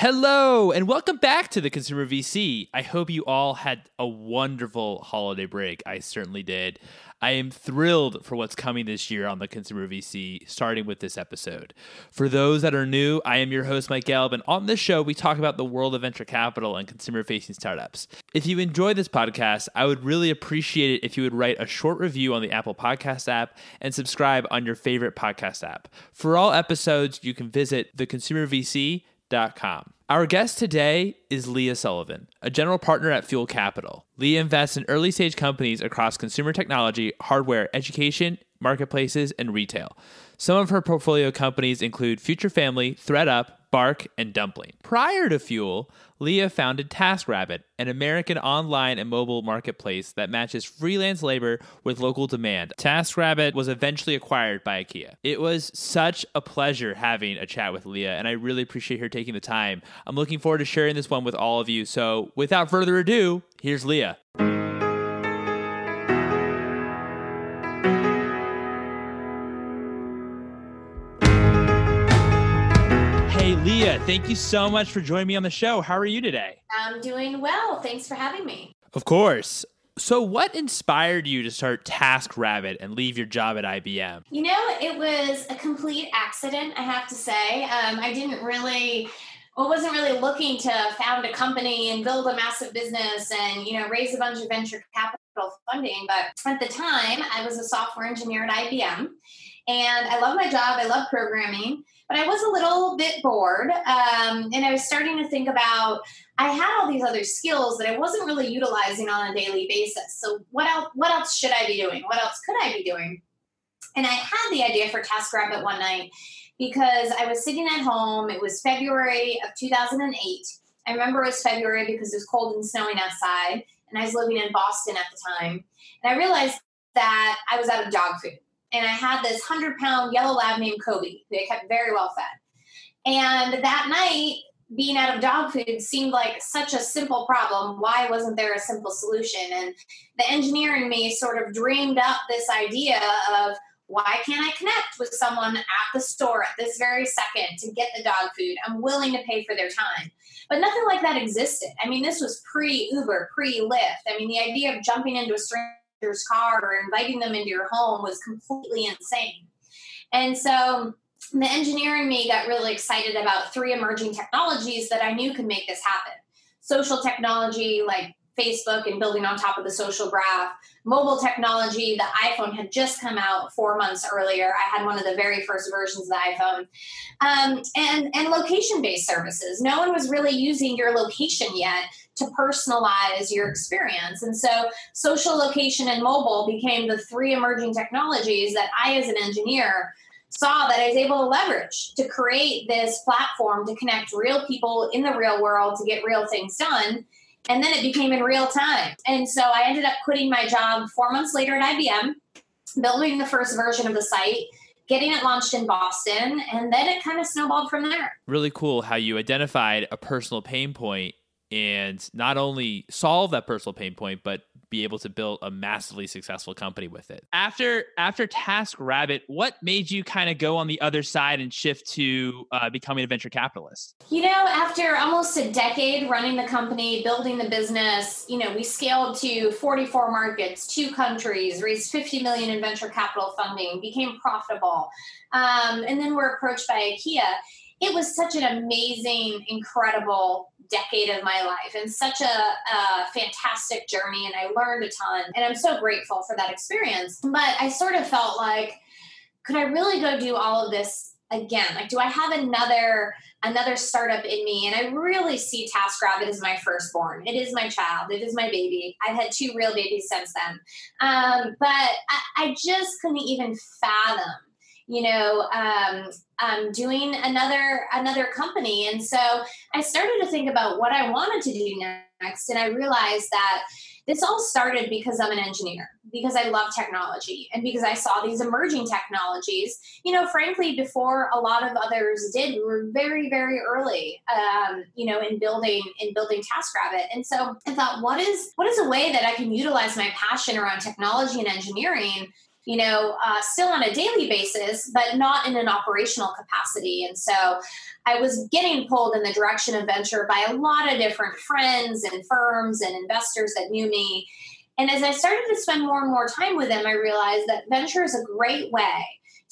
Hello, and welcome back to the Consumer VC. I hope you all had a wonderful holiday break. I certainly did. I am thrilled for what's coming this year on the Consumer VC, starting with this episode. For those that are new, I am your host, Mike Gelb, and on this show, we talk about the world of venture capital and consumer facing startups. If you enjoy this podcast, I would really appreciate it if you would write a short review on the Apple Podcast app and subscribe on your favorite podcast app. For all episodes, you can visit theconsumervc.com our guest today is Leah Solivan, a general partner at Fuel Capital. Leah invests in early stage companies across consumer technology, hardware, education, marketplaces, and retail. Some of her portfolio companies include Future Family, ThredUp, Bark, and Dumpling. Prior to Fuel, Leah founded TaskRabbit, an American online and mobile marketplace that matches freelance labor with local demand. TaskRabbit was eventually acquired by IKEA. It was such a pleasure having a chat with Leah, and I really appreciate her taking the time. I'm looking forward to sharing this one with all of you. So, without further ado, here's Leah. Leah, thank you so much for joining me on the show. How are you today? I'm doing well. Thanks for having me. Of course. So, what inspired you to start TaskRabbit and leave your job at IBM? You know, it was a complete accident, I have to say. Um, I didn't really well, wasn't really looking to found a company and build a massive business and you know raise a bunch of venture capital funding but at the time i was a software engineer at ibm and i love my job i love programming but I was a little bit bored. Um, and I was starting to think about I had all these other skills that I wasn't really utilizing on a daily basis. So what else what else should I be doing? What else could I be doing? And I had the idea for Task TaskRabbit one night because I was sitting at home. It was February of 2008. I remember it was February because it was cold and snowing outside, and I was living in Boston at the time. And I realized that I was out of dog food and I had this 100 pound yellow lab named Kobe They kept very well fed. And that night, being out of dog food seemed like such a simple problem. Why wasn't there a simple solution? And the engineer in me sort of dreamed up this idea of why can't I connect with someone at the store at this very second to get the dog food? I'm willing to pay for their time. But nothing like that existed. I mean, this was pre Uber, pre Lyft. I mean, the idea of jumping into a stranger car or inviting them into your home was completely insane. And so the engineering me got really excited about three emerging technologies that I knew could make this happen. Social technology like Facebook and building on top of the social graph. Mobile technology, the iPhone had just come out four months earlier. I had one of the very first versions of the iPhone. Um, and and location based services. No one was really using your location yet to personalize your experience. And so social location and mobile became the three emerging technologies that I, as an engineer, saw that I was able to leverage to create this platform to connect real people in the real world to get real things done. And then it became in real time. And so I ended up quitting my job four months later at IBM, building the first version of the site, getting it launched in Boston, and then it kind of snowballed from there. Really cool how you identified a personal pain point and not only solve that personal pain point, but be able to build a massively successful company with it. After after task rabbit what made you kind of go on the other side and shift to uh, becoming a venture capitalist? You know, after almost a decade running the company, building the business, you know, we scaled to 44 markets, two countries, raised 50 million in venture capital funding, became profitable, um, and then we're approached by IKEA. It was such an amazing, incredible decade of my life and such a, a, fantastic journey and I learned a ton and I'm so grateful for that experience. But I sort of felt like, could I really go do all of this again? Like, do I have another another startup in me? And I really see TaskRabbit as my firstborn. It is my child. It is my baby. I've had two real babies since then. Um, but I, I just couldn't even fathom you know um, um, doing another another company. And so i started to think about what i wanted to do next. And i realized that this all started because i'm an engineer because i love technology and because i saw these emerging technologies. You know frankly before a lot of others did we were very very early um, you know in building in building taskrabbit and so i thought what is what is a way that i can utilize my passion around technology and engineering you know, uh, still on a daily basis, but not in an operational capacity. And so I was getting pulled in the direction of venture by a lot of different friends and firms and investors that knew me. And as I started to spend more and more time with them, I realized that venture is a great way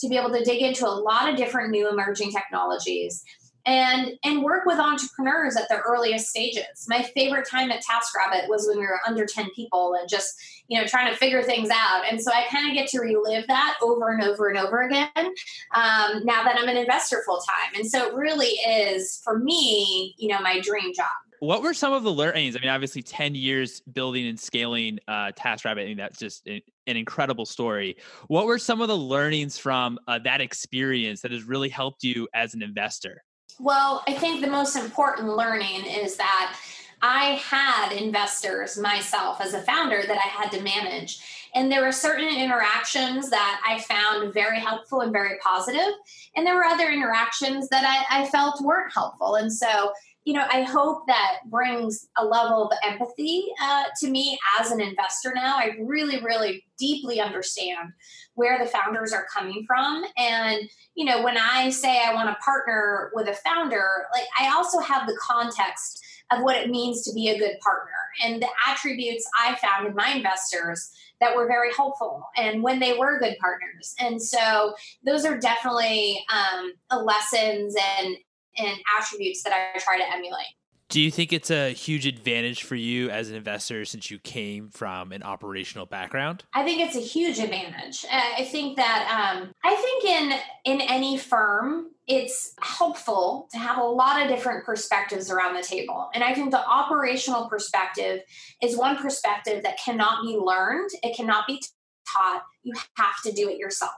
to be able to dig into a lot of different new emerging technologies and and work with entrepreneurs at their earliest stages. My favorite time at TaskRabbit was when we were under 10 people and just, you know, trying to figure things out. And so I kind of get to relive that over and over and over again um, now that I'm an investor full time. And so it really is, for me, you know, my dream job. What were some of the learnings? I mean, obviously, 10 years building and scaling uh, TaskRabbit, I mean, that's just an incredible story. What were some of the learnings from uh, that experience that has really helped you as an investor? Well, I think the most important learning is that I had investors myself as a founder that I had to manage. And there were certain interactions that I found very helpful and very positive, And there were other interactions that I, I felt weren't helpful. And so you know, I hope that brings a level of empathy uh, to me as an investor now. I really, really deeply understand where the founders are coming from. And, you know, when I say I want to partner with a founder, like I also have the context of what it means to be a good partner and the attributes I found in my investors that were very helpful and when they were good partners. And so those are definitely um, lessons and and attributes that I try to emulate. Do you think it's a huge advantage for you as an investor since you came from an operational background? I think it's a huge advantage. I think that um, I think in in any firm, it's helpful to have a lot of different perspectives around the table. And I think the operational perspective is one perspective that cannot be learned. It cannot be taught. You have to do it yourself.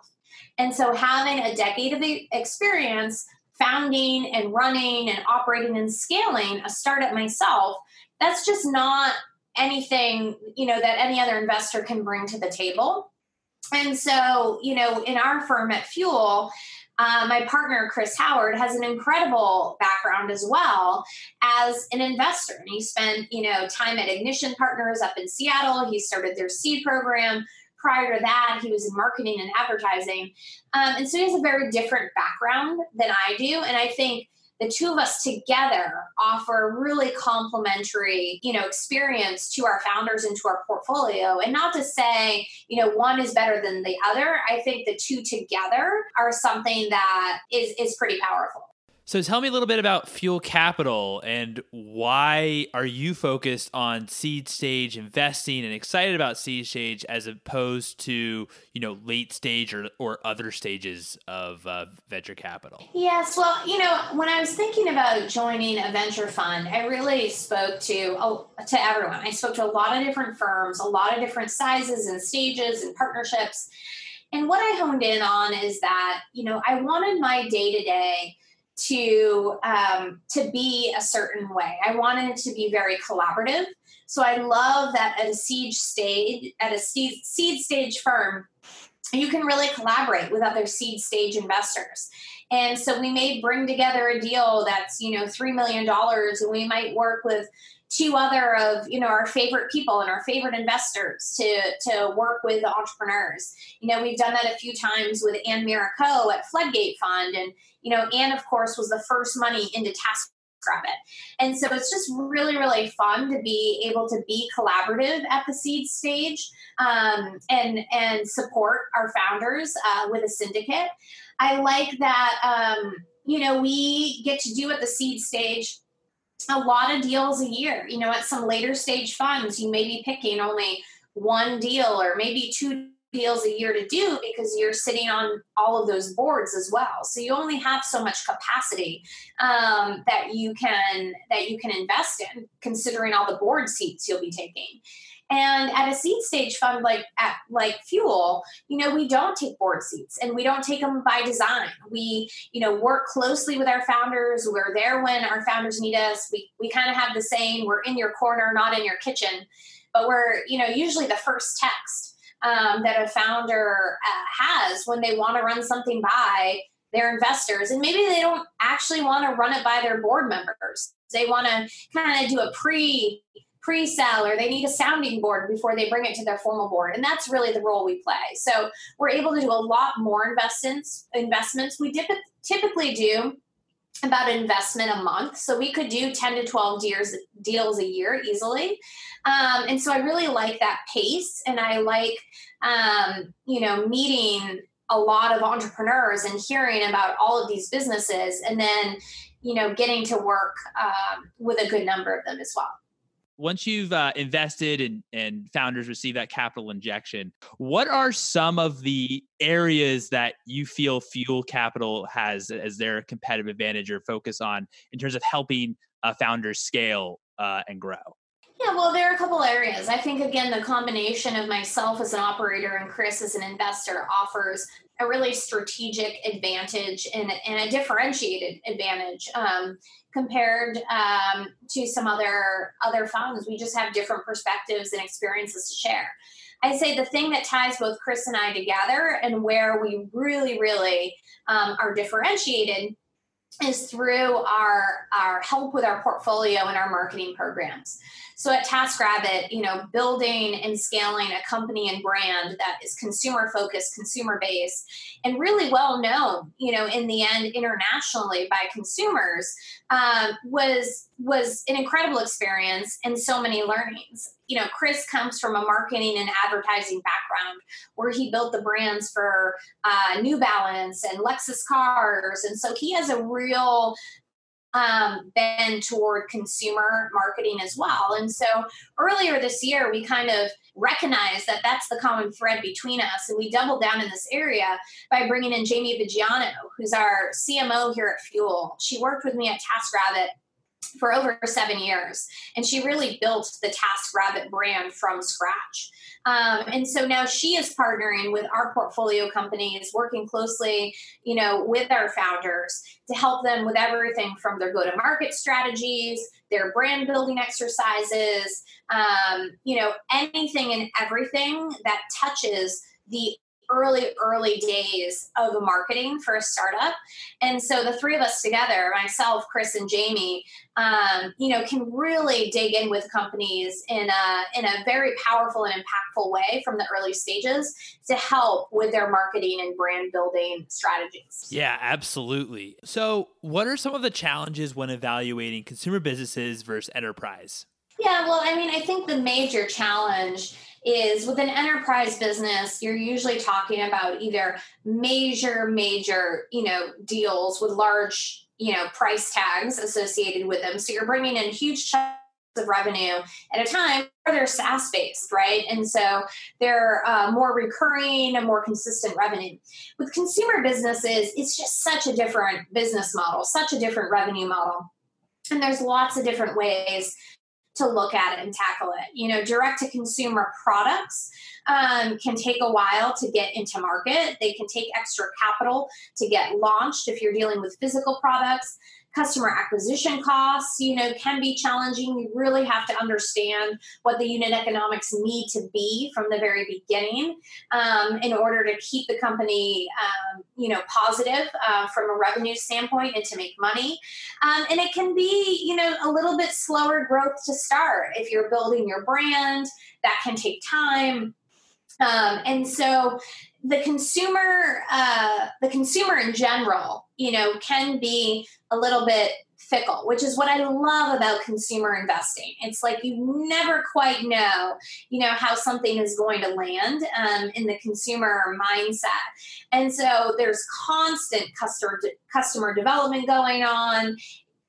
And so having a decade of experience founding and running and operating and scaling a startup myself, that's just not anything, you know, that any other investor can bring to the table. And so, you know, in our firm at Fuel, uh, my partner Chris Howard has an incredible background as well as an investor, and he spent you know time at Ignition Partners up in Seattle. He started their seed program prior to that, he was in marketing and advertising. Um, and so he has a very different background than I do. And I think the two of us together offer really complementary you know experience to our founders and to our portfolio and not to say you know one is better than the other i think the two together are something that is is pretty powerful so tell me a little bit about Fuel Capital and why are you focused on seed stage investing and excited about seed stage as opposed to you know late stage or, or other stages of uh, venture capital? Yes, well, you know, when I was thinking about joining a venture fund, I really spoke to to everyone. I spoke to a lot of different firms, a lot of different sizes and stages and partnerships. And what I honed in on is that you know I wanted my day to day to um, to be a certain way. I wanted it to be very collaborative. So I love that at a seed stage, at a seed, seed stage firm, you can really collaborate with other seed stage investors. And so we may bring together a deal that's, you know, $3 million and we might work with two other of you know our favorite people and our favorite investors to to work with entrepreneurs. You know we've done that a few times with Ann Miura-Ko at floodgate fund. And you know Ann of course was the first money into task rabbit. And so it's just really really fun to be able to be collaborative at the seed stage um, and and support our founders uh, with a syndicate. I like that um, you know we get to do at the seed stage a lot of deals a year. You know, at some later stage funds, you may be picking only one deal or maybe two deals a year to do because you're sitting on all of those boards as well so you only have so much capacity um, that you can that you can invest in considering all the board seats you'll be taking and at a seed stage fund like at like Fuel, you know, we don't take board seats and we don't take them by design. We, you know, work closely with our founders. We're there when our founders need us. We we kind of have the saying, we're in your corner, not in your kitchen. But we're, you know, usually the first text um, that a founder uh, has when they want to run something by their investors and maybe they don't actually want to run it by their board members they want to kind of do a pre pre-sell or they need a sounding board before they bring it to their formal board. And that's really the role we play. So we're able to do a lot more investments investments. We dip, typically do about investment a month. So we could do 10 to 12 deals, deals a year easily. Um, and so i really like that pace and i like um, you know meeting a lot of entrepreneurs and hearing about all of these businesses and then you know getting to work um, with a good number of them as well once you've uh, invested and, and founders receive that capital injection, what are some of the areas that you feel Fuel Capital has as their competitive advantage or focus on in terms of helping uh, founders scale uh, and grow? Yeah, well, there are a couple areas. I think, again, the combination of myself as an operator and Chris as an investor offers a really strategic advantage and, and a differentiated advantage. Um, compared um, to some other other funds. We just have different perspectives and experiences to share. I say the thing that ties both Chris and I together and where we really, really um, are differentiated is through our our help with our portfolio and our marketing programs. So at TaskRabbit, you know, building and scaling a company and brand that is consumer focused, consumer based, and really well known, you know, in the end internationally by consumers, um, was was an incredible experience and so many learnings. You know, Chris comes from a marketing and advertising background where he built the brands for uh, New Balance and Lexus cars, and so he has a real um, bend toward consumer marketing as well. And so earlier this year, we kind of recognized that that's the common thread between us. And we doubled down in this area by bringing in Jamie Viggiano, who's our CMO here at Fuel. She worked with me at TaskRabbit for over seven years. And she really built the Task Rabbit brand from scratch. Um, and so now she is partnering with our portfolio companies, working closely, you know, with our founders to help them with everything from their go-to-market strategies, their brand building exercises, um, you know, anything and everything that touches the early, early days of marketing for a startup. And so the three of us together, myself, Chris, and Jamie, um, you know, can really dig in with companies in a in a very powerful and impactful way from the early stages to help with their marketing and brand building strategies. Yeah, absolutely. So, what are some of the challenges when evaluating consumer businesses versus enterprise? Yeah, well, I mean, I think the major challenge is with an enterprise business, you're usually talking about either major, major, you know, deals with large, you know, price tags associated with them. So you're bringing in huge chunks of revenue at a time they're SaaS based, right? And so they're uh, more recurring and more consistent revenue. With consumer businesses, it's just such a different business model, such a different revenue model. And there's lots of different ways to look at it and tackle it. You know, direct to consumer products um, can take a while to get into market. They can take extra capital to get launched if you're dealing with physical products customer acquisition costs you know can be challenging. You really have to understand what the unit economics need to be from the very beginning um, in order to keep the company um, you know positive uh, from a revenue standpoint and to make money. Um, and it can be you know a little bit slower growth to start if you're building your brand. That can take time. Um, and so the consumer uh, the consumer in general you know can be a little bit fickle which is what i love about consumer investing. It's like you never quite know you know how something is going to land um, in the consumer mindset. And so there's constant customer customer development going on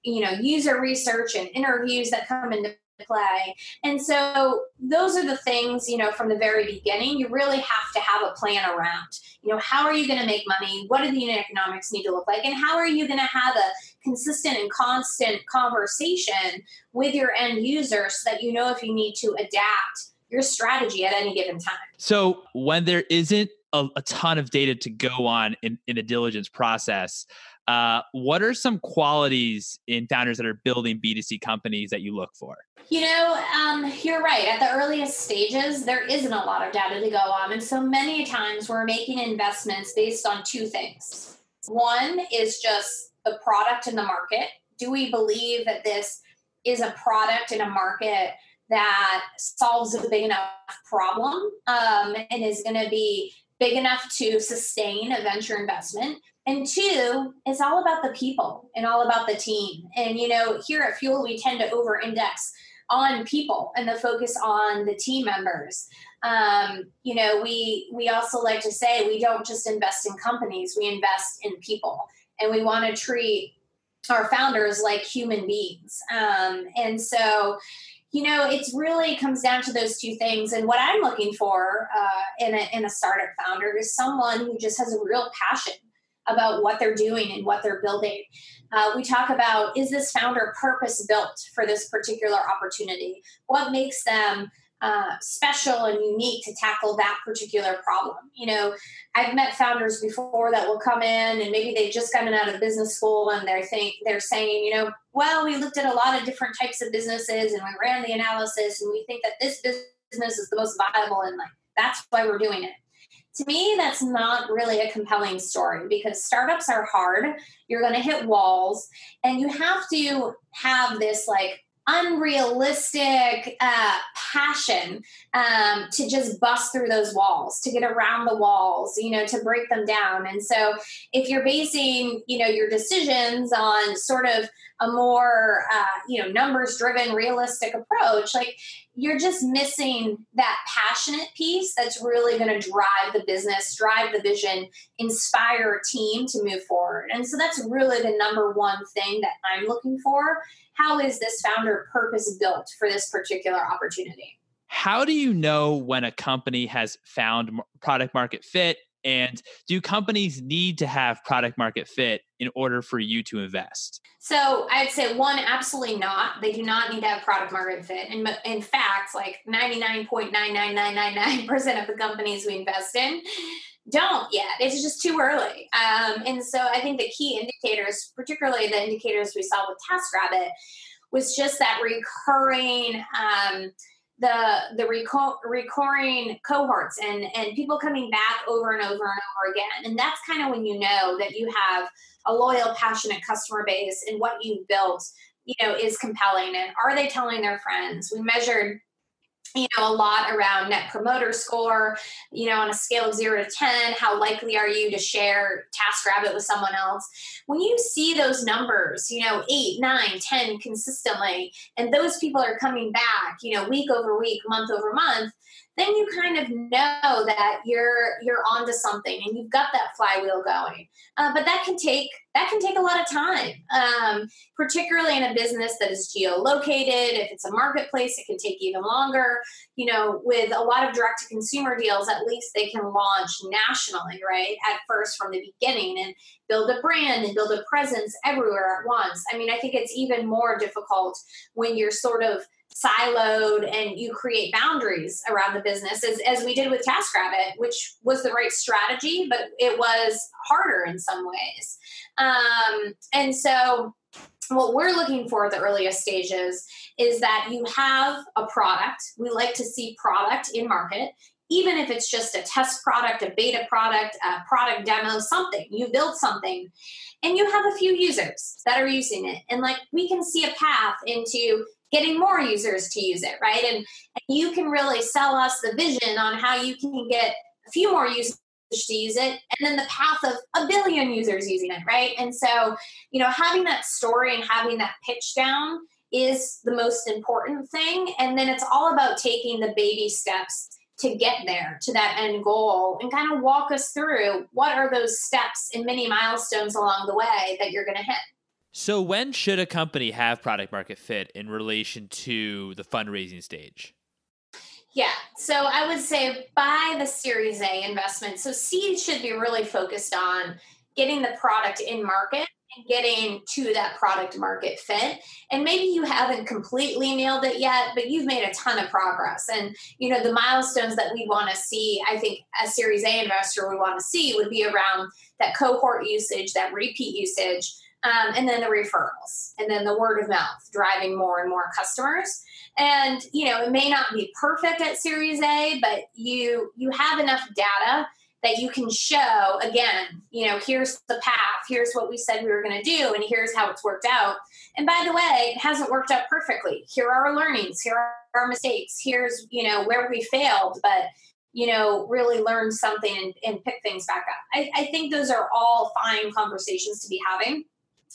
you know user research and interviews that come into play. And so those are the things, you know, from the very beginning, you really have to have a plan around. You know, how are you going to make money? What do the unit economics need to look like? And how are you going to have a consistent and constant conversation with your end user so that you know if you need to adapt your strategy at any given time. So when there isn't a, a ton of data to go on in, in a diligence process, uh, what are some qualities in founders that are building B2C companies that you look for? You know, um, you're right. At the earliest stages, there isn't a lot of data to go on. And so many times we're making investments based on two things. One is just the product in the market. Do we believe that this is a product in a market that solves a big enough problem um, and is going to be big enough to sustain a venture investment. And two, it's all about the people and all about the team. And, you know, here at Fuel, we tend to over index on people and the focus on the team members. Um, you know, we we also like to say we don't just invest in companies, we invest in people. And we want to treat our founders like human beings. Um, and so, you know, it really comes down to those two things. And what I'm looking for uh, in, a, in a startup founder is someone who just has a real passion about what they're doing and what they're building. Uh, we talk about is this founder purpose built for this particular opportunity? What makes them uh, special and unique to tackle that particular problem. You know, I've met founders before that will come in and maybe they've just gotten out of business school and they're think they're saying, you know, well, we looked at a lot of different types of businesses and we ran the analysis and we think that this business is the most viable and like that's why we're doing it. To me, that's not really a compelling story because startups are hard. You're going to hit walls, and you have to have this like unrealistic uh, passion um, to just bust through those walls, to get around the walls, you know, to break them down. And so, if you're basing, you know, your decisions on sort of a more, uh, you know, numbers driven, realistic approach, like you're just missing that passionate piece that's really going to drive the business, drive the vision, inspire a team to move forward. And so that's really the number one thing that I'm looking for how is this founder purpose built for this particular opportunity? How do you know when a company has found product market fit? And do companies need to have product market fit in order for you to invest? So I'd say one, absolutely not. They do not need to have product market fit. And in fact, like 99.99999% of the companies we invest in don't yet. It's just too early. Um, and so I think the key indicators, particularly the indicators we saw with TaskRabbit, was just that recurring. Um, the the reco- recurring cohorts and and people coming back over and over and over again. And that's kind of when you know that you have a loyal passionate customer base and what you've built you know is compelling. And are they telling their friends? We measured you know a lot around net promoter score you know on a scale of 0 to 10 how likely are you to share task taskrabbit with someone else when you see those numbers you know 8 9 10 consistently and those people are coming back you know week over week month over month then you kind of know that you're you're onto something and you've got that flywheel going. Uh, but that can take that can take a lot of time, um, particularly in a business that is geolocated. If it's a marketplace, it can take even longer. You know, with a lot of direct to consumer deals, at least they can launch nationally, right? At first, from the beginning, and build a brand and build a presence everywhere at once. I mean, I think it's even more difficult when you're sort of siloed and you create boundaries around the business as, as we did with TaskRabbit, which was the right strategy, but it was harder in some ways. Um, and so what we're looking for at the earliest stages is that you have a product. We like to see product in market even if it's just a test product, a beta product, a product demo, something, you build something and you have a few users that are using it. And like we can see a path into getting more users to use it, right? And, and you can really sell us the vision on how you can get a few more users to use it and then the path of a billion users using it, right? And so, you know, having that story and having that pitch down is the most important thing. And then it's all about taking the baby steps to get there to that end goal and kind of walk us through what are those steps and many milestones along the way that you're going to hit. So, when should a company have product market fit in relation to the fundraising stage? Yeah, so I would say by the Series A investment. So, seed should be really focused on getting the product in market and getting to that product market fit. And maybe you haven't completely nailed it yet, but you've made a ton of progress. And you know, the milestones that we want to see, I think a Series A investor would want to see would be around that cohort usage, that repeat usage um, and then the referrals and then the word of mouth driving more and more customers and you know it may not be perfect at series a but you you have enough data that you can show again, you know, here's the path, here's what we said we were going to do, and here's how it's worked out. And by the way, it hasn't worked out perfectly. Here are our learnings, here are our mistakes, here's, you know, where we failed, but you know, really learn something and, and pick things back up. I, I think those are all fine conversations to be having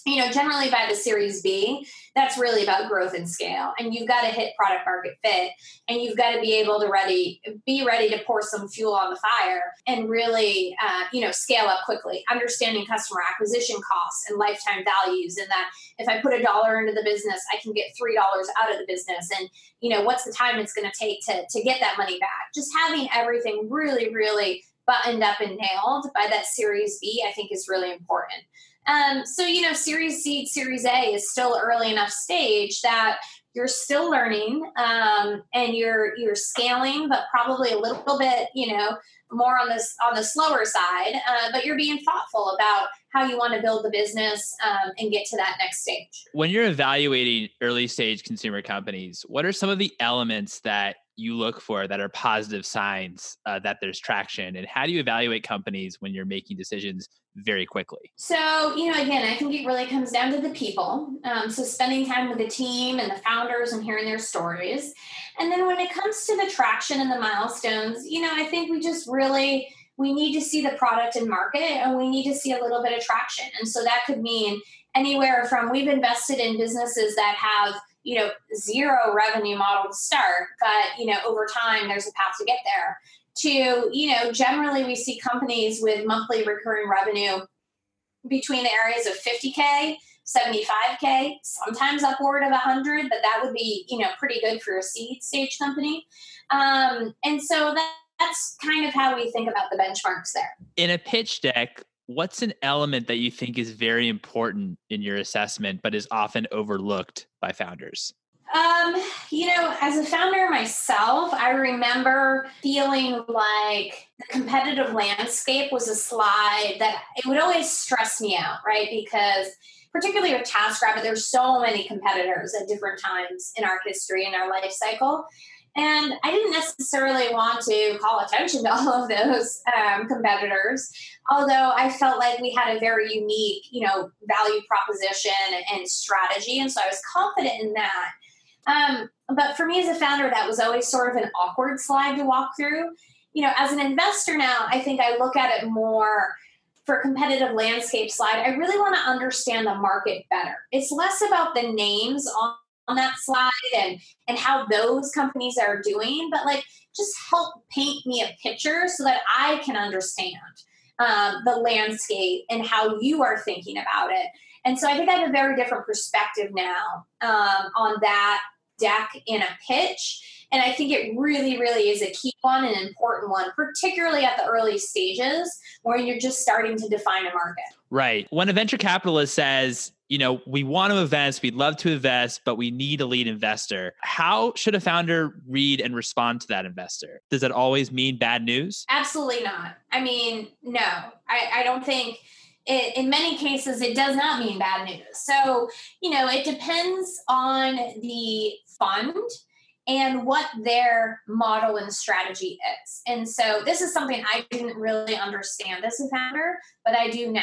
you know, generally by the Series B, that's really about growth and scale. And you've got to hit product market fit and you've got to be able to ready, be ready to pour some fuel on the fire and really, uh, you know, scale up quickly, understanding customer acquisition costs and lifetime values. And that if I put a dollar into the business, I can get $3 out of the business. And, you know, what's the time it's going to take to, to get that money back? Just having everything really, really buttoned up and nailed by that Series B, I think is really important. Um, so, you know, Series C, Series A is still early enough stage that you're still learning um, and you're you're scaling, but probably a little bit, you know, more on this on the slower side. Uh, but you're being thoughtful about how you want to build the business um, and get to that next stage. When you're evaluating early stage consumer companies, what are some of the elements that you look for that are positive signs uh, that there's traction and how do you evaluate companies when you're making decisions very quickly. So you know again i think it really comes down to the people um, so spending time with the team and the founders and hearing their stories. And then when it comes to the traction and the milestones you know i think we just really we need to see the product and market and we need to see a little bit of traction. And so that could mean anywhere from we've invested in businesses that have you know zero revenue model to start but you know over time there's a path to get there to you know generally we see companies with monthly recurring revenue between the areas of 50k 75k sometimes upward of 100 but that would be you know pretty good for a seed stage company um, and so that, that's kind of how we think about the benchmarks there in a pitch deck what's an element that you think is very important in your assessment but is often overlooked by founders? Um, you know, as a founder myself, I remember feeling like the competitive landscape was a slide that it would always stress me out, right? Because particularly with TaskRabbit, there's so many competitors at different times in our history and our life cycle. And I didn't necessarily want to call attention to all of those um, competitors, although I felt like we had a very unique, you know, value proposition and strategy, and so I was confident in that. Um, but for me as a founder, that was always sort of an awkward slide to walk through. You know, as an investor now, I think I look at it more for competitive landscape slide. I really want to understand the market better. It's less about the names on on that slide and and how those companies are doing but like just help paint me a picture so that i can understand um, the landscape and how you are thinking about it and so i think i have a very different perspective now um, on that deck in a pitch and i think it really really is a key one an important one particularly at the early stages where you're just starting to define a market right when a venture capitalist says you know, we want to invest, we'd love to invest, but we need a lead investor. How should a founder read and respond to that investor? Does that always mean bad news? Absolutely not. I mean, no, I, I don't think. It, in many cases, it does not mean bad news. So, you know, it depends on the fund and what their model and strategy is. And so, this is something I didn't really understand as a founder, but I do now.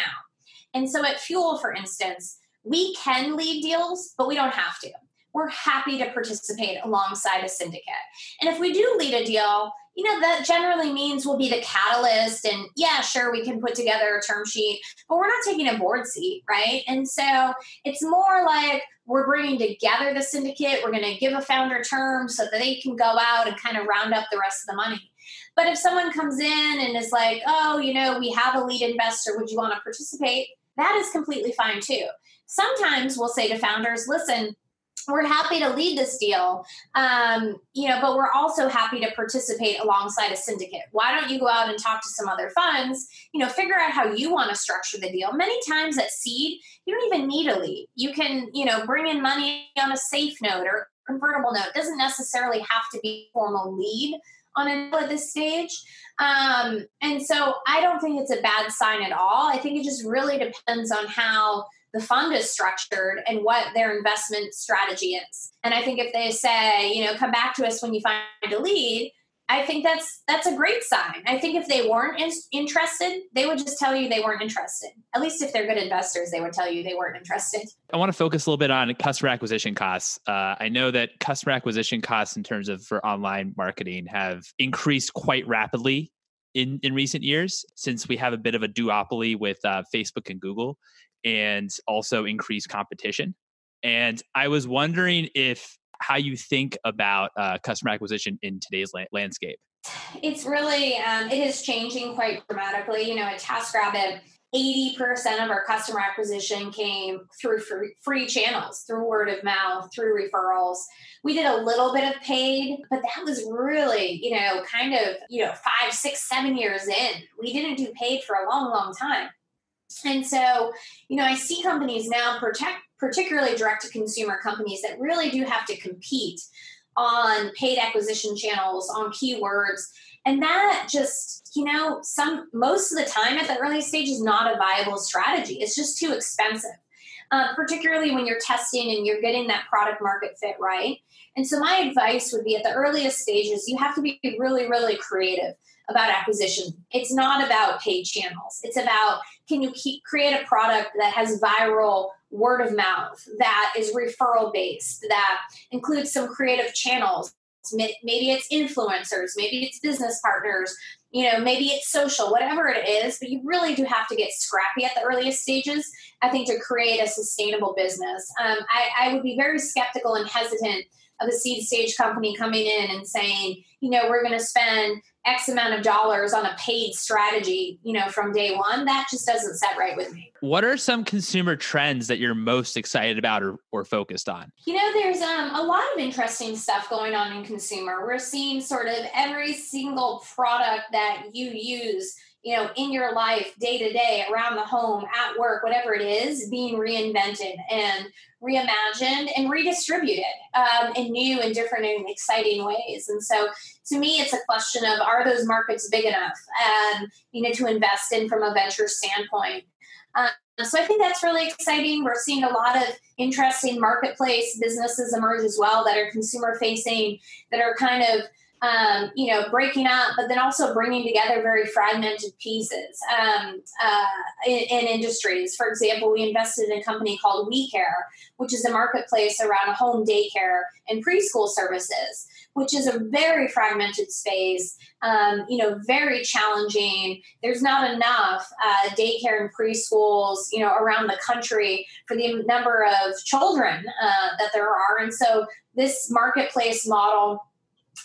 And so, at Fuel, for instance, we can lead deals, but we don't have to. We're happy to participate alongside a syndicate. And if we do lead a deal, you know, that generally means we'll be the catalyst. And yeah, sure, we can put together a term sheet, but we're not taking a board seat, right? And so it's more like we're bringing together the syndicate. We're going to give a founder term so that they can go out and kind of round up the rest of the money. But if someone comes in and is like, oh, you know, we have a lead investor, would you want to participate? That is completely fine too. Sometimes we'll say to founders, listen, we're happy to lead this deal, um, you know, but we're also happy to participate alongside a syndicate. Why don't you go out and talk to some other funds? You know, figure out how you want to structure the deal. Many times at seed, you don't even need a lead. You can, you know, bring in money on a safe note or convertible note. It doesn't necessarily have to be formal lead on a at this stage. Um, and so I don't think it's a bad sign at all. I think it just really depends on how the fund is structured and what their investment strategy is. And I think if they say, you know, come back to us when you find a lead, I think that's that's a great sign. I think if they weren't in, interested, they would just tell you they weren't interested. At least if they're good investors, they would tell you they weren't interested. I want to focus a little bit on customer acquisition costs. Uh, I know that customer acquisition costs in terms of for online marketing have increased quite rapidly in in recent years since we have a bit of a duopoly with uh, Facebook and Google, and also increase competition. And I was wondering if how you think about uh, customer acquisition in today's la- landscape. It's really um, it is changing quite dramatically. You know, at TaskRabbit, 80% of our customer acquisition came through free, free, channels, through word of mouth, through referrals. We did a little bit of paid, but that was really, you know, kind of, you know, five, six, seven years in. We didn't do paid for a long, long time. And so, you know, I see companies now protect particularly direct to consumer companies that really do have to compete on paid acquisition channels, on keywords. And that just, you know, some most of the time at the early stage is not a viable strategy. It's just too expensive. Uh, particularly when you're testing and you're getting that product market fit right. And so, my advice would be at the earliest stages, you have to be really, really creative about acquisition. It's not about paid channels. It's about can you keep, create a product that has viral word of mouth, that is referral based, that includes some creative channels. Maybe it's influencers, maybe it's business partners, you know, maybe it's social, whatever it is, but you really do have to get scrappy at the earliest stages, I think, to create a sustainable business. Um, I, I would be very skeptical and hesitant of a seed stage company coming in and saying, you know, we're going to spend X amount of dollars on a paid strategy, you know, from day one, that just doesn't set right with me. What are some consumer trends that you're most excited about or, or focused on? You know, there's um, a lot of interesting stuff going on in consumer. We're seeing sort of every single product that you use you know, in your life, day to day, around the home, at work, whatever it is, being reinvented and reimagined and redistributed um, in new and different and exciting ways. And so, to me, it's a question of are those markets big enough, and you know, to invest in from a venture standpoint. Um, so I think that's really exciting. We're seeing a lot of interesting marketplace businesses emerge as well that are consumer facing, that are kind of um, you know, breaking up, but then also bringing together very fragmented pieces um, uh, in, in, industries. For example, we invested in a company called WeeCare, which is a marketplace around home daycare and preschool services, which is a very fragmented space. Um, you know, very challenging. There's not enough uh, daycare and preschools, you know, around the country for the number of children uh, that there are, and so this marketplace model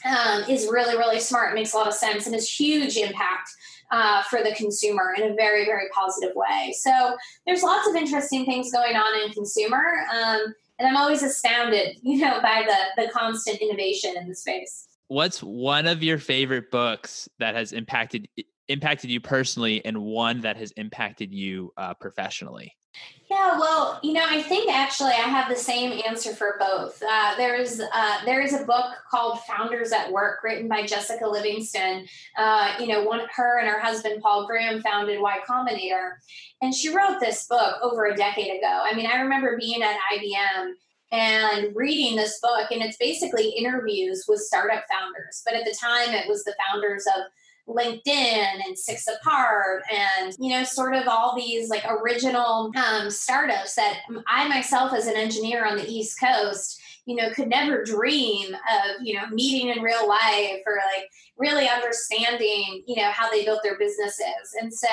um, is really, really smart, makes a lot of sense, and has huge impact uh, for the consumer in a very, very positive way. So there's lots of interesting things going on in consumer, um, and I'm always astounded, you know, by the the constant innovation in the space. What's one of your favorite books that has impacted impacted you personally, and one that has impacted you uh, professionally? Yeah, well, you know, I think actually I have the same answer for both. Uh, there's uh, there is a book called Founders at Work, written by Jessica Livingston. Uh, you know, one her and her husband Paul Graham founded Y Combinator, and she wrote this book over a decade ago. I mean, I remember being at IBM and reading this book, and it's basically interviews with startup founders. But at the time, it was the founders of LinkedIn and Six Apart and, you know, sort of all these like original um, startups that I myself, as an engineer on the East Coast, you know, could never dream of, you know, meeting in real life or like really understanding, you know, how they built their businesses. And so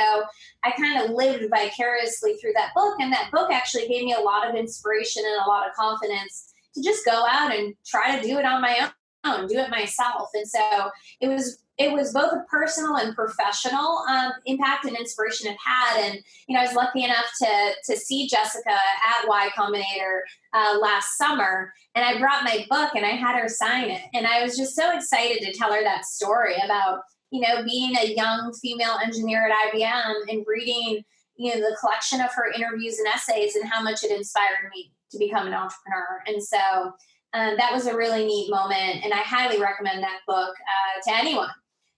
I kind of lived vicariously through that book. And that book actually gave me a lot of inspiration and a lot of confidence to just go out and try to do it on my own, do it myself. And so it was it was both a personal and professional um, impact and inspiration it had. And you know, I was lucky enough to to see Jessica at Y Combinator uh, last summer, and I brought my book and I had her sign it, and I was just so excited to tell her that story about you know being a young female engineer at IBM and reading you know the collection of her interviews and essays and how much it inspired me to become an entrepreneur. And so. Um, that was a really neat moment, and I highly recommend that book uh, to anyone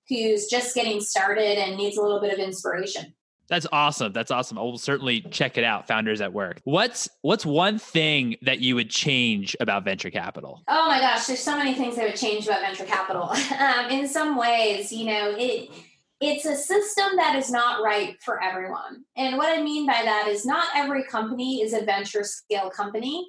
who's just getting started and needs a little bit of inspiration. That's awesome. That's awesome. I will certainly check it out. Founders at Work. What's what's one thing that you would change about venture capital? Oh my gosh, there's so many things I would change about venture capital. um, in some ways, you know, it it's a system that is not right for everyone. And what I mean by that is not every company is a venture scale company.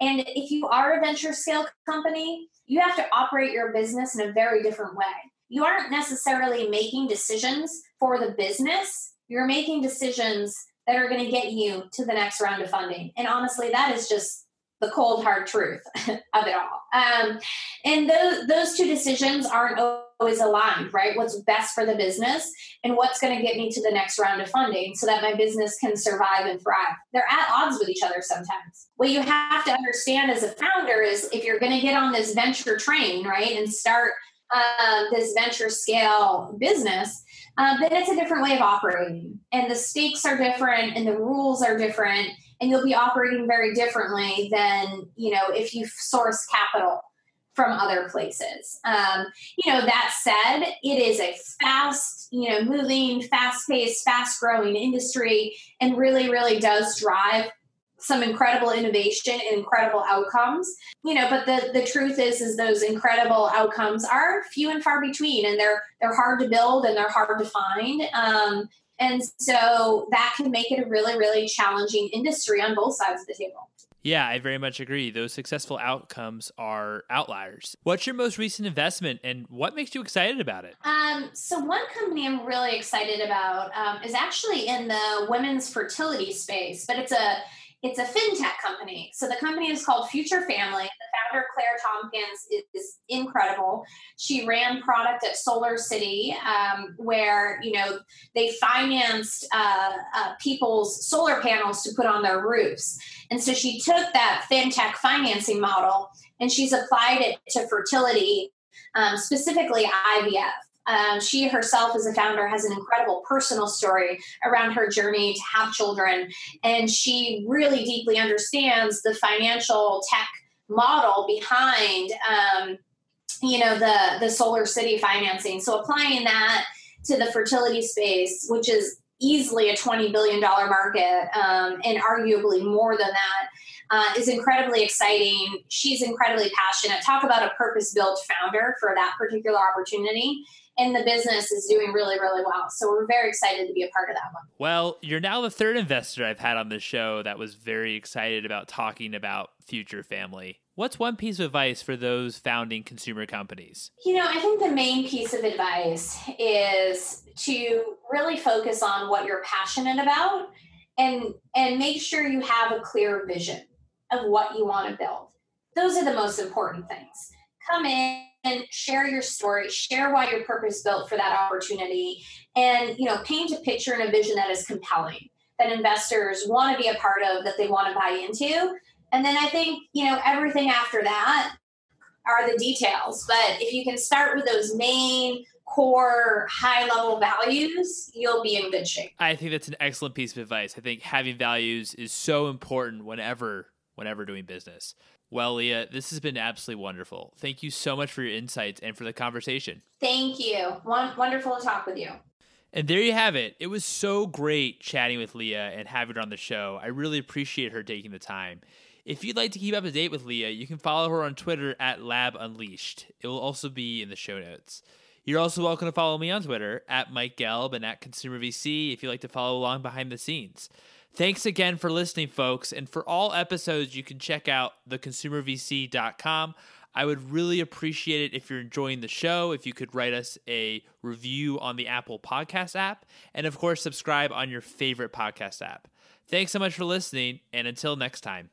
And if you are a venture scale company, you have to operate your business in a very different way. You aren't necessarily making decisions for the business, you're making decisions that are going to get you to the next round of funding. And honestly, that is just the cold hard truth of it all. Um, and those those two decisions aren't always aligned, right? What's best for the business and what's going to get me to the next round of funding so that my business can survive and thrive. They're at odds with each other sometimes. What you have to understand as a founder is if you're going to get on this venture train, right, and start um, this venture scale business, um, then it's a different way of operating. And the stakes are different and the rules are different and you'll be operating very differently than you know if you source capital from other places. Um, you know, that said, it is a fast, you know, moving, fast paced, fast growing industry and really, really does drive some incredible innovation and incredible outcomes you know but the the truth is is those incredible outcomes are few and far between and they're they're hard to build and they're hard to find um, and so that can make it a really, really challenging industry on both sides of the table. Yeah, I very much agree. Those successful outcomes are outliers. What's your most recent investment and what makes you excited about it? Um, so, one company I'm really excited about um, is actually in the women's fertility space, but it's a it's a fintech company. So the company is called Future Family. The founder, Claire Tomkins, is, is incredible. She ran product at Solar City, um, where you know they financed uh, uh, people's solar panels to put on their roofs. And so she took that fintech financing model and she's applied it to fertility, um, specifically IVF. Um, she herself, as a founder, has an incredible personal story around her journey to have children. And she really deeply understands the financial tech model behind. Um, you know the the solar city financing so applying that to the fertility space which is easily a $20 billion market um, and arguably more than that uh, is incredibly exciting. She's incredibly passionate. Talk about a purpose built founder for that particular opportunity and the business is doing really, really well. So we're very excited to be a part of that one. Well, you're now the third investor I've had on the show that was very excited about talking about future family. What's one piece of advice for those founding consumer companies? You know, I think the main piece of advice is to really focus on what you're passionate about and and make sure you have a clear vision of what you want to build. Those are the most important things. Come in and share your story, share why you're purpose built for that opportunity, and you know, paint a picture and a vision that is compelling, that investors want to be a part of, that they want to buy into. And then I think, you know, everything after that are the details. But if you can start with those main core high level values, you'll be in good shape. I think that's an excellent piece of advice. I think having values is so important whenever whenever doing business. Well, Leah, this has been absolutely wonderful. Thank you so much for your insights and for the conversation. Thank you. Wonderful to talk with you. And there you have it. It was so great chatting with Leah and having her on the show. I really appreciate her taking the time. If you'd like to keep up to date with Leah, you can follow her on Twitter at Lab Unleashed. It will also be in the show notes. You're also welcome to follow me on Twitter at Mike Gelb and at Consumer VC if you'd like to follow along behind the scenes. Thanks again for listening, folks. And for all episodes, you can check out theconsumervc.com. I would really appreciate it if you're enjoying the show, if you could write us a review on the Apple Podcast app, and of course, subscribe on your favorite podcast app. Thanks so much for listening, and until next time.